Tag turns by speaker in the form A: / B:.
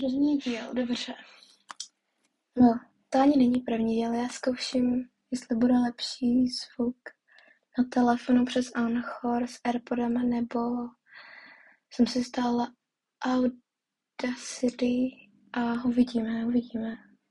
A: První díl, dobře. No, to ani není první díl, já zkouším, jestli bude lepší zvuk na telefonu přes Anchor s Airpodem, nebo jsem si stála Audacity a uvidíme, uvidíme.